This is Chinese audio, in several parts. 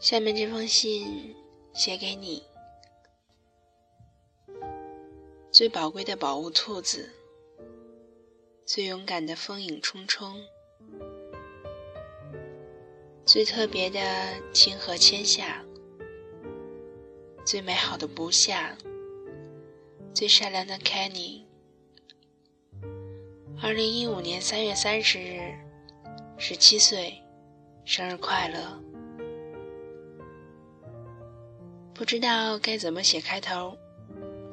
下面这封信写给你，最宝贵的宝物兔子，最勇敢的风影冲冲，最特别的清河千夏，最美好的不夏，最善良的 Kenny。二零一五年三月三十日，十七岁，生日快乐。不知道该怎么写开头，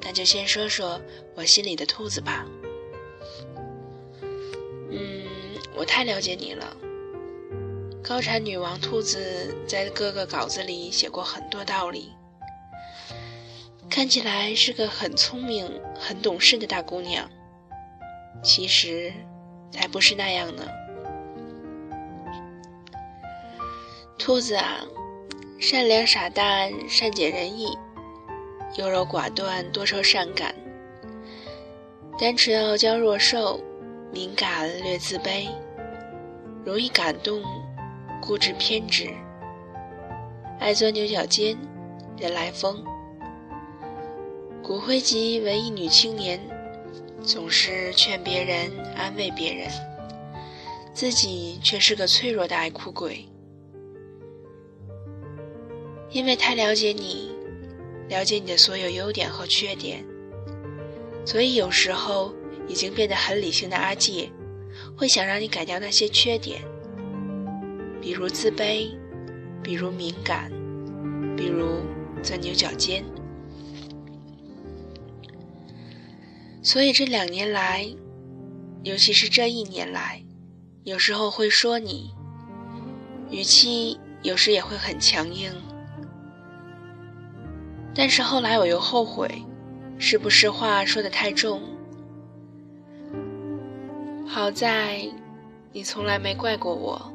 那就先说说我心里的兔子吧。嗯，我太了解你了。高产女王兔子在各个稿子里写过很多道理，看起来是个很聪明、很懂事的大姑娘，其实才不是那样呢。兔子啊。善良傻蛋，善解人意，优柔寡断，多愁善感，单纯傲娇弱瘦，敏感略自卑，容易感动，固执偏执，爱钻牛角尖，人来疯。骨灰级文艺女青年，总是劝别人，安慰别人，自己却是个脆弱的爱哭鬼。因为太了解你，了解你的所有优点和缺点，所以有时候已经变得很理性的阿介，会想让你改掉那些缺点，比如自卑，比如敏感，比如钻牛角尖。所以这两年来，尤其是这一年来，有时候会说你，语气有时也会很强硬。但是后来我又后悔，是不是话说的太重？好在你从来没怪过我。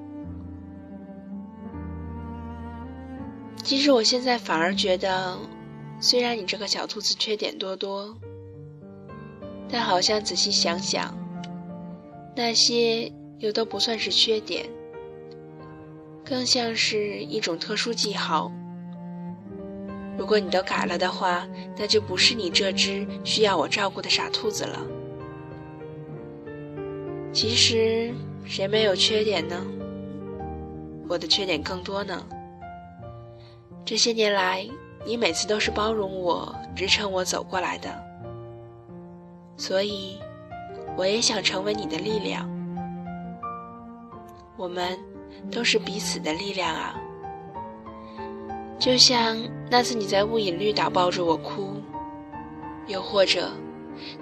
其实我现在反而觉得，虽然你这个小兔子缺点多多，但好像仔细想想，那些又都不算是缺点，更像是一种特殊记号。如果你都改了的话，那就不是你这只需要我照顾的傻兔子了。其实谁没有缺点呢？我的缺点更多呢。这些年来，你每次都是包容我、支撑我走过来的，所以我也想成为你的力量。我们都是彼此的力量啊。就像那次你在雾隐绿岛抱着我哭，又或者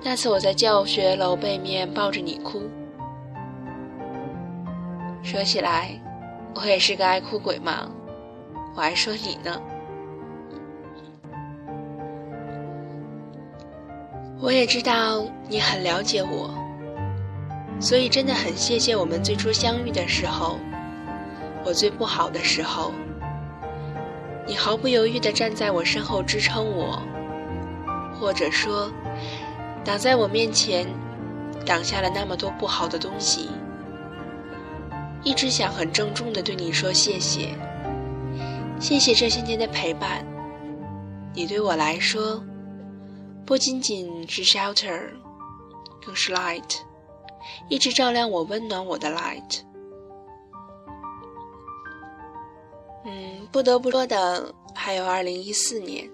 那次我在教学楼背面抱着你哭。说起来，我也是个爱哭鬼嘛，我还说你呢。我也知道你很了解我，所以真的很谢谢我们最初相遇的时候，我最不好的时候。你毫不犹豫地站在我身后支撑我，或者说，挡在我面前，挡下了那么多不好的东西。一直想很郑重地对你说谢谢，谢谢这些年的陪伴。你对我来说，不仅仅是 shelter，更是 light，一直照亮我、温暖我的 light。不得不说的还有二零一四年，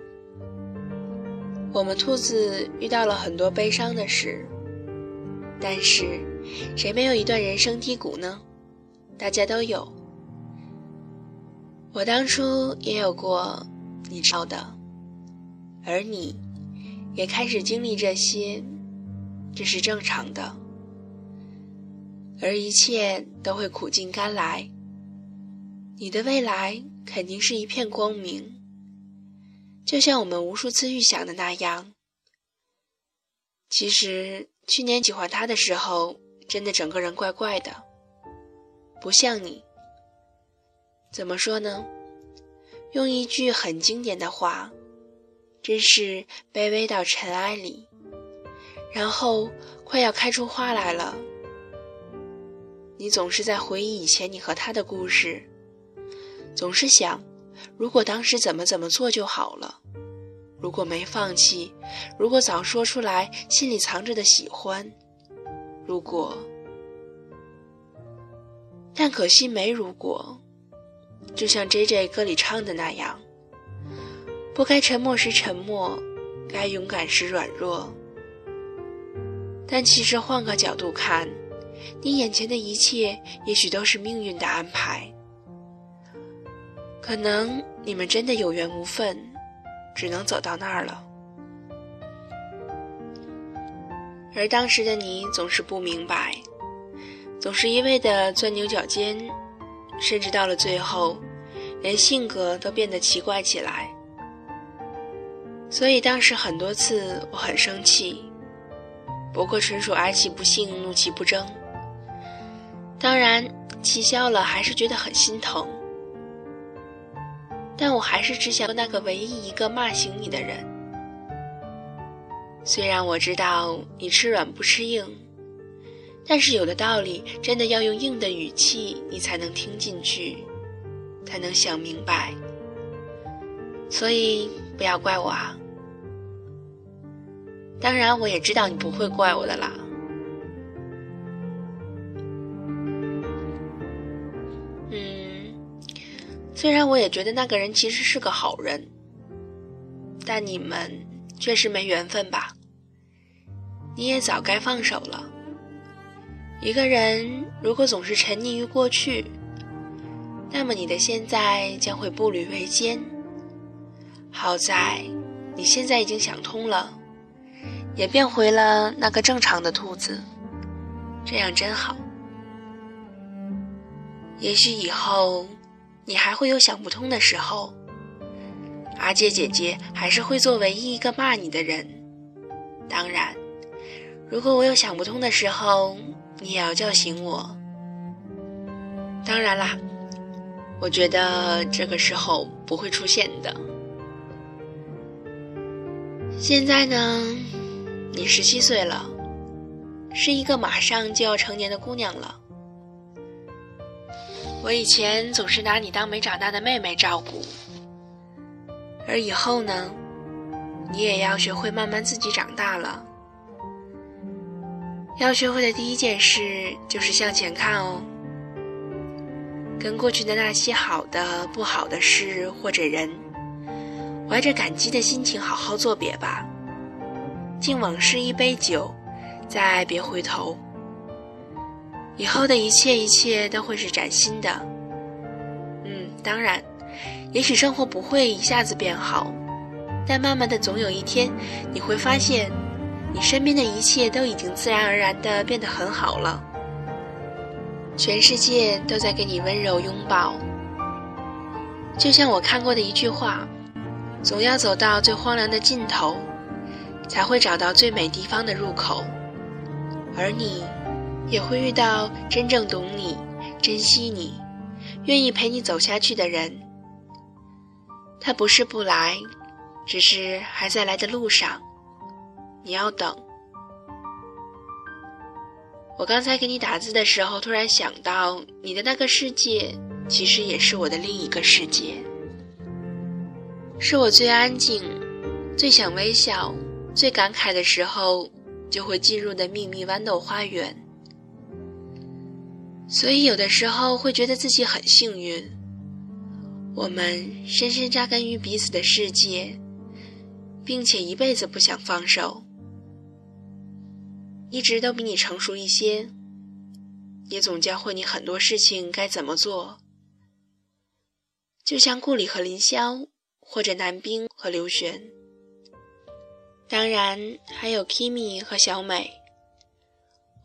我们兔子遇到了很多悲伤的事，但是谁没有一段人生低谷呢？大家都有，我当初也有过，你知道的，而你也开始经历这些，这是正常的，而一切都会苦尽甘来。你的未来肯定是一片光明，就像我们无数次预想的那样。其实去年喜欢他的时候，真的整个人怪怪的，不像你。怎么说呢？用一句很经典的话，真是卑微到尘埃里，然后快要开出花来了。你总是在回忆以前你和他的故事。总是想，如果当时怎么怎么做就好了，如果没放弃，如果早说出来心里藏着的喜欢，如果……但可惜没如果。就像 J J 歌里唱的那样，不该沉默时沉默，该勇敢时软弱。但其实换个角度看，你眼前的一切也许都是命运的安排。可能你们真的有缘无分，只能走到那儿了。而当时的你总是不明白，总是一味的钻牛角尖，甚至到了最后，连性格都变得奇怪起来。所以当时很多次我很生气。不过纯属哀其不幸，怒其不争。当然，气消了，还是觉得很心疼。但我还是只想做那个唯一一个骂醒你的人。虽然我知道你吃软不吃硬，但是有的道理真的要用硬的语气，你才能听进去，才能想明白。所以不要怪我啊。当然，我也知道你不会怪我的啦。虽然我也觉得那个人其实是个好人，但你们确实没缘分吧？你也早该放手了。一个人如果总是沉溺于过去，那么你的现在将会步履维艰。好在你现在已经想通了。也变回了那个正常的兔子，这样真好。也许以后你还会有想不通的时候，阿杰姐姐还是会做唯一一个骂你的人。当然，如果我有想不通的时候，你也要叫醒我。当然啦，我觉得这个时候不会出现的。现在呢？你十七岁了，是一个马上就要成年的姑娘了。我以前总是拿你当没长大的妹妹照顾，而以后呢，你也要学会慢慢自己长大了。要学会的第一件事就是向前看哦，跟过去的那些好的、不好的事或者人，怀着感激的心情好好作别吧。敬往事一杯酒，再别回头。以后的一切一切都会是崭新的。嗯，当然，也许生活不会一下子变好，但慢慢的总有一天，你会发现，你身边的一切都已经自然而然的变得很好了。全世界都在给你温柔拥抱。就像我看过的一句话：总要走到最荒凉的尽头。才会找到最美地方的入口，而你，也会遇到真正懂你、珍惜你、愿意陪你走下去的人。他不是不来，只是还在来的路上，你要等。我刚才给你打字的时候，突然想到，你的那个世界，其实也是我的另一个世界，是我最安静、最想微笑。最感慨的时候，就会进入的秘密豌豆花园。所以有的时候会觉得自己很幸运，我们深深扎根于彼此的世界，并且一辈子不想放手。一直都比你成熟一些，也总教会你很多事情该怎么做。就像顾里和林霄，或者南冰和刘璇。当然，还有 Kimi 和小美。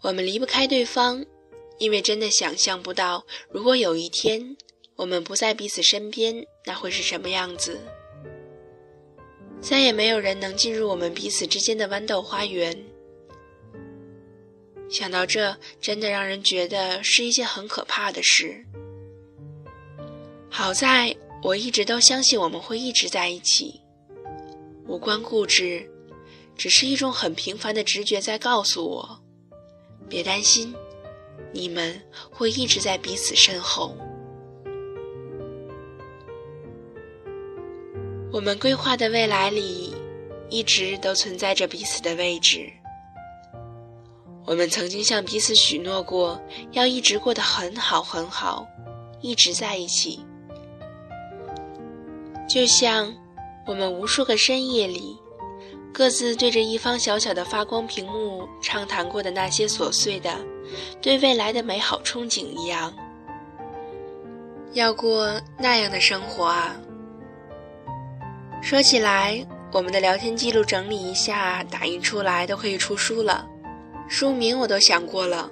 我们离不开对方，因为真的想象不到，如果有一天我们不在彼此身边，那会是什么样子。再也没有人能进入我们彼此之间的豌豆花园。想到这，真的让人觉得是一件很可怕的事。好在我一直都相信我们会一直在一起，无关固执。只是一种很平凡的直觉在告诉我，别担心，你们会一直在彼此身后。我们规划的未来里，一直都存在着彼此的位置。我们曾经向彼此许诺过，要一直过得很好很好，一直在一起。就像我们无数个深夜里，各自对着一方小小的发光屏幕畅谈过的那些琐碎的、对未来的美好憧憬一样，要过那样的生活啊！说起来，我们的聊天记录整理一下，打印出来都可以出书了。书名我都想过了，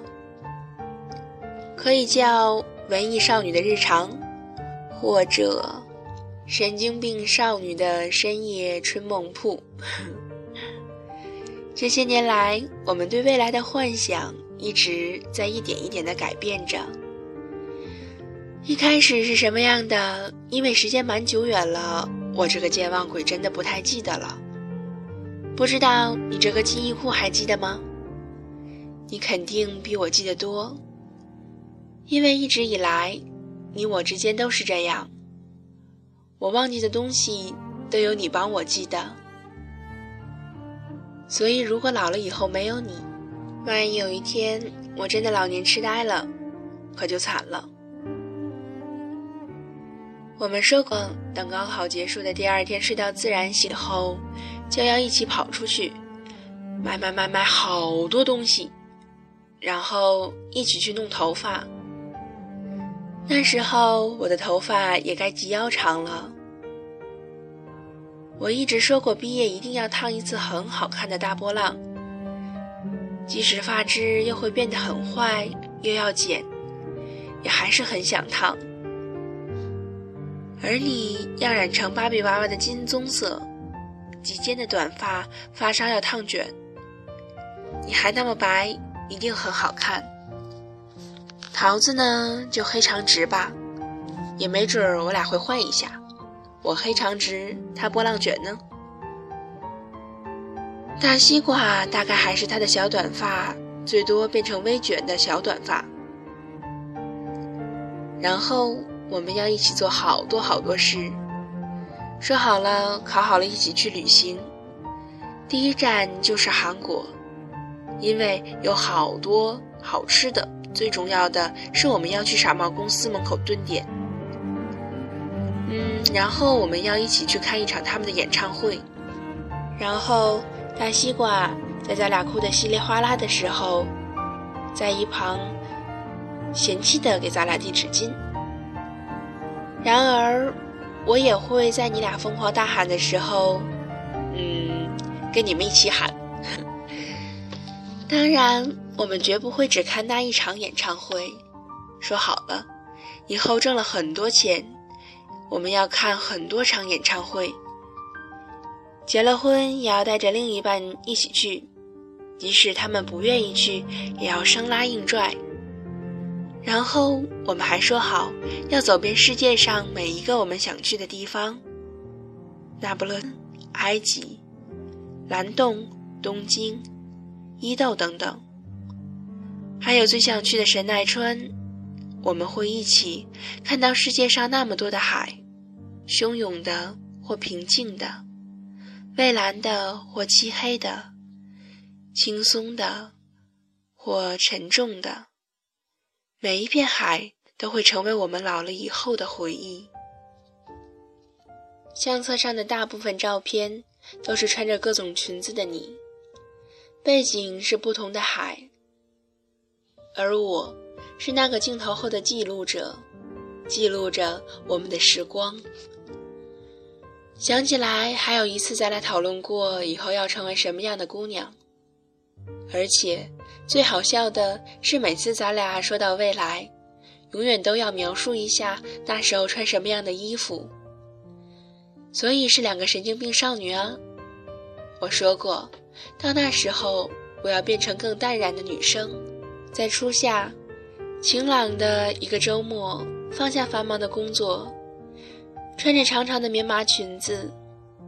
可以叫《文艺少女的日常》，或者。神经病少女的深夜春梦铺。这些年来，我们对未来的幻想一直在一点一点的改变着。一开始是什么样的？因为时间蛮久远了，我这个健忘鬼真的不太记得了。不知道你这个记忆库还记得吗？你肯定比我记得多，因为一直以来，你我之间都是这样。我忘记的东西都有你帮我记得，所以如果老了以后没有你，万一有一天我真的老年痴呆了，可就惨了。我们说过，等高考结束的第二天睡到自然醒后，就要一起跑出去，买买买买好多东西，然后一起去弄头发。那时候我的头发也该及腰长了。我一直说过，毕业一定要烫一次很好看的大波浪，即使发质又会变得很坏，又要剪，也还是很想烫。而你要染成芭比娃娃的金棕色，及肩的短发，发梢要烫卷，你还那么白，一定很好看。桃子呢，就黑长直吧，也没准儿我俩会换一下，我黑长直，他波浪卷呢。大西瓜大概还是他的小短发，最多变成微卷的小短发。然后我们要一起做好多好多事，说好了考好了一起去旅行，第一站就是韩国，因为有好多好吃的。最重要的是，我们要去傻帽公司门口蹲点。嗯，然后我们要一起去看一场他们的演唱会。然后大西瓜在咱俩哭得稀里哗啦的时候，在一旁嫌弃的给咱俩递纸巾。然而，我也会在你俩疯狂大喊的时候，嗯，跟你们一起喊。当然。我们绝不会只看那一场演唱会。说好了，以后挣了很多钱，我们要看很多场演唱会。结了婚也要带着另一半一起去，即使他们不愿意去，也要生拉硬拽。然后我们还说好要走遍世界上每一个我们想去的地方：那不勒、埃及、蓝洞、东京、伊豆等等。还有最想去的神奈川，我们会一起看到世界上那么多的海，汹涌的或平静的，蔚蓝的或漆黑的，轻松的或沉重的。每一片海都会成为我们老了以后的回忆。相册上的大部分照片都是穿着各种裙子的你，背景是不同的海。而我，是那个镜头后的记录者，记录着我们的时光。想起来，还有一次咱俩讨论过以后要成为什么样的姑娘。而且，最好笑的是，每次咱俩说到未来，永远都要描述一下那时候穿什么样的衣服。所以是两个神经病少女啊！我说过，到那时候，我要变成更淡然的女生。在初夏，晴朗的一个周末，放下繁忙的工作，穿着长长的棉麻裙子，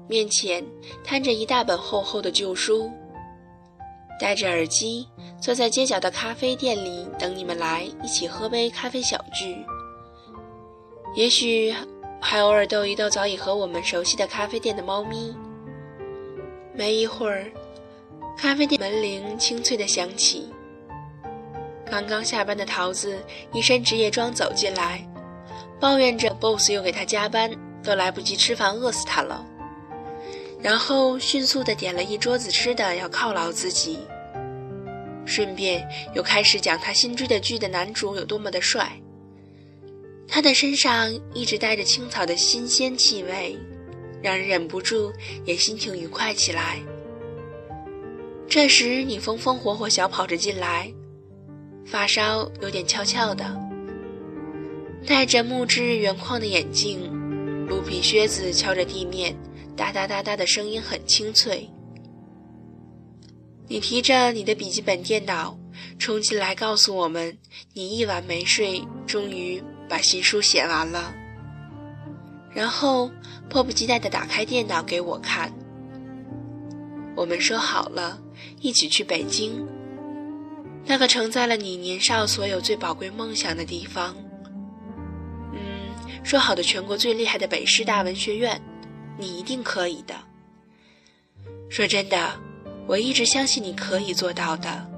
面前摊着一大本厚厚的旧书，戴着耳机，坐在街角的咖啡店里等你们来一起喝杯咖啡小聚。也许还偶尔逗一逗早已和我们熟悉的咖啡店的猫咪。没一会儿，咖啡店门铃清脆的响起。刚刚下班的桃子一身职业装走进来，抱怨着 boss 又给他加班，都来不及吃饭，饿死他了。然后迅速的点了一桌子吃的，要犒劳自己。顺便又开始讲他新追的剧的男主有多么的帅。他的身上一直带着青草的新鲜气味，让人忍不住也心情愉快起来。这时你风风火火小跑着进来。发梢有点翘翘的，戴着木质圆框的眼镜，鹿皮靴子敲着地面，哒哒哒哒的声音很清脆。你提着你的笔记本电脑冲进来，告诉我们你一晚没睡，终于把新书写完了。然后迫不及待地打开电脑给我看。我们说好了，一起去北京。那个承载了你年少所有最宝贵梦想的地方，说好的全国最厉害的北师大文学院，你一定可以的。说真的，我一直相信你可以做到的，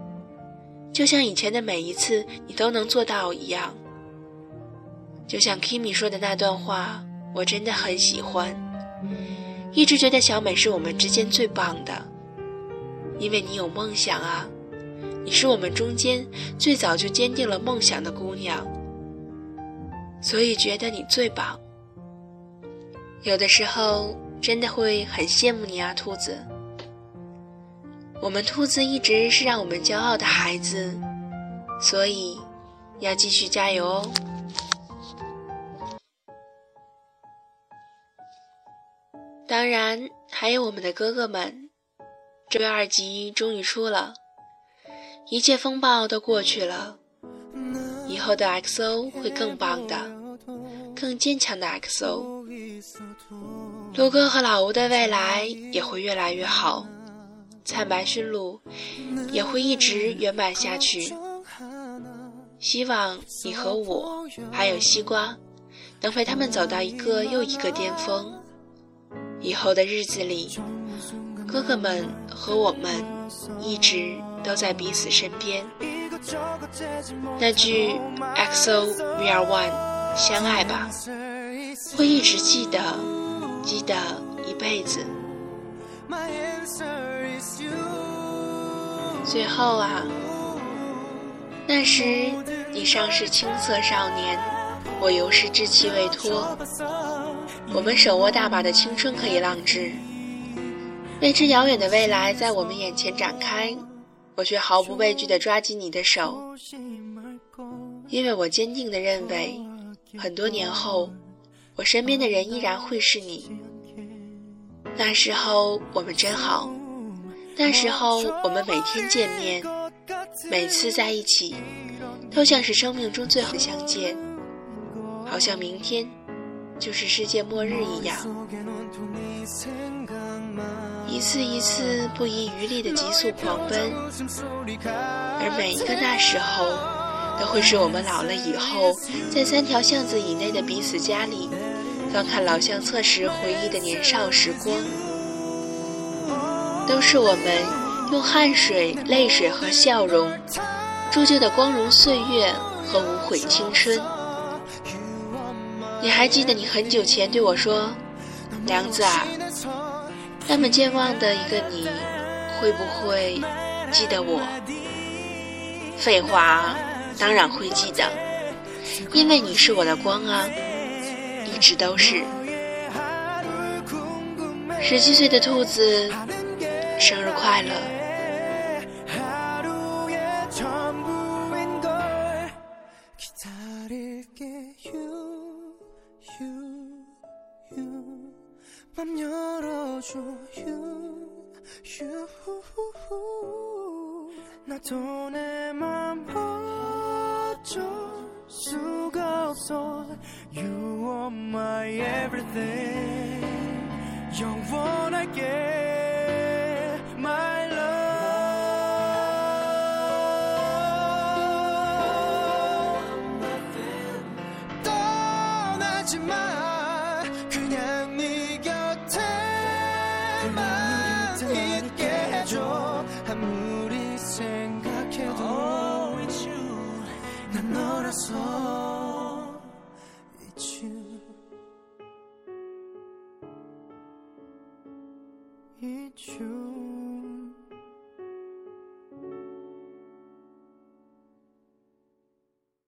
就像以前的每一次你都能做到一样。就像 Kimi 说的那段话，我真的很喜欢，一直觉得小美是我们之间最棒的，因为你有梦想啊。你是我们中间最早就坚定了梦想的姑娘，所以觉得你最棒。有的时候真的会很羡慕你啊，兔子。我们兔子一直是让我们骄傲的孩子，所以要继续加油哦。当然还有我们的哥哥们，这月二集终于出了。一切风暴都过去了，以后的 XO 会更棒的，更坚强的 XO。卢哥和老吴的未来也会越来越好，灿白驯鹿也会一直圆满下去。希望你和我还有西瓜，能陪他们走到一个又一个巅峰。以后的日子里，哥哥们和我们一直。都在彼此身边。那句 “XO We Are One”，相爱吧，会一直记得，记得一辈子。最后啊，那时你尚是青涩少年，我犹是稚气未脱。我们手握大把的青春可以浪掷，未知遥远的未来在我们眼前展开。我却毫不畏惧地抓紧你的手，因为我坚定地认为，很多年后，我身边的人依然会是你。那时候我们真好，那时候我们每天见面，每次在一起，都像是生命中最后相见，好像明天就是世界末日一样。一次一次不遗余力的急速狂奔，而每一个那时候，都会是我们老了以后，在三条巷子以内的彼此家里，翻看老相册时回忆的年少时光，都是我们用汗水、泪水和笑容铸就的光荣岁月和无悔青春。你还记得你很久前对我说：“梁子啊。”那么健忘的一个你，会不会记得我？废话，当然会记得，因为你是我的光啊，一直都是。十七岁的兔子，生日快乐！맘 열어줘 유유후 나도 내맘 soul. You are my everything. Young one again.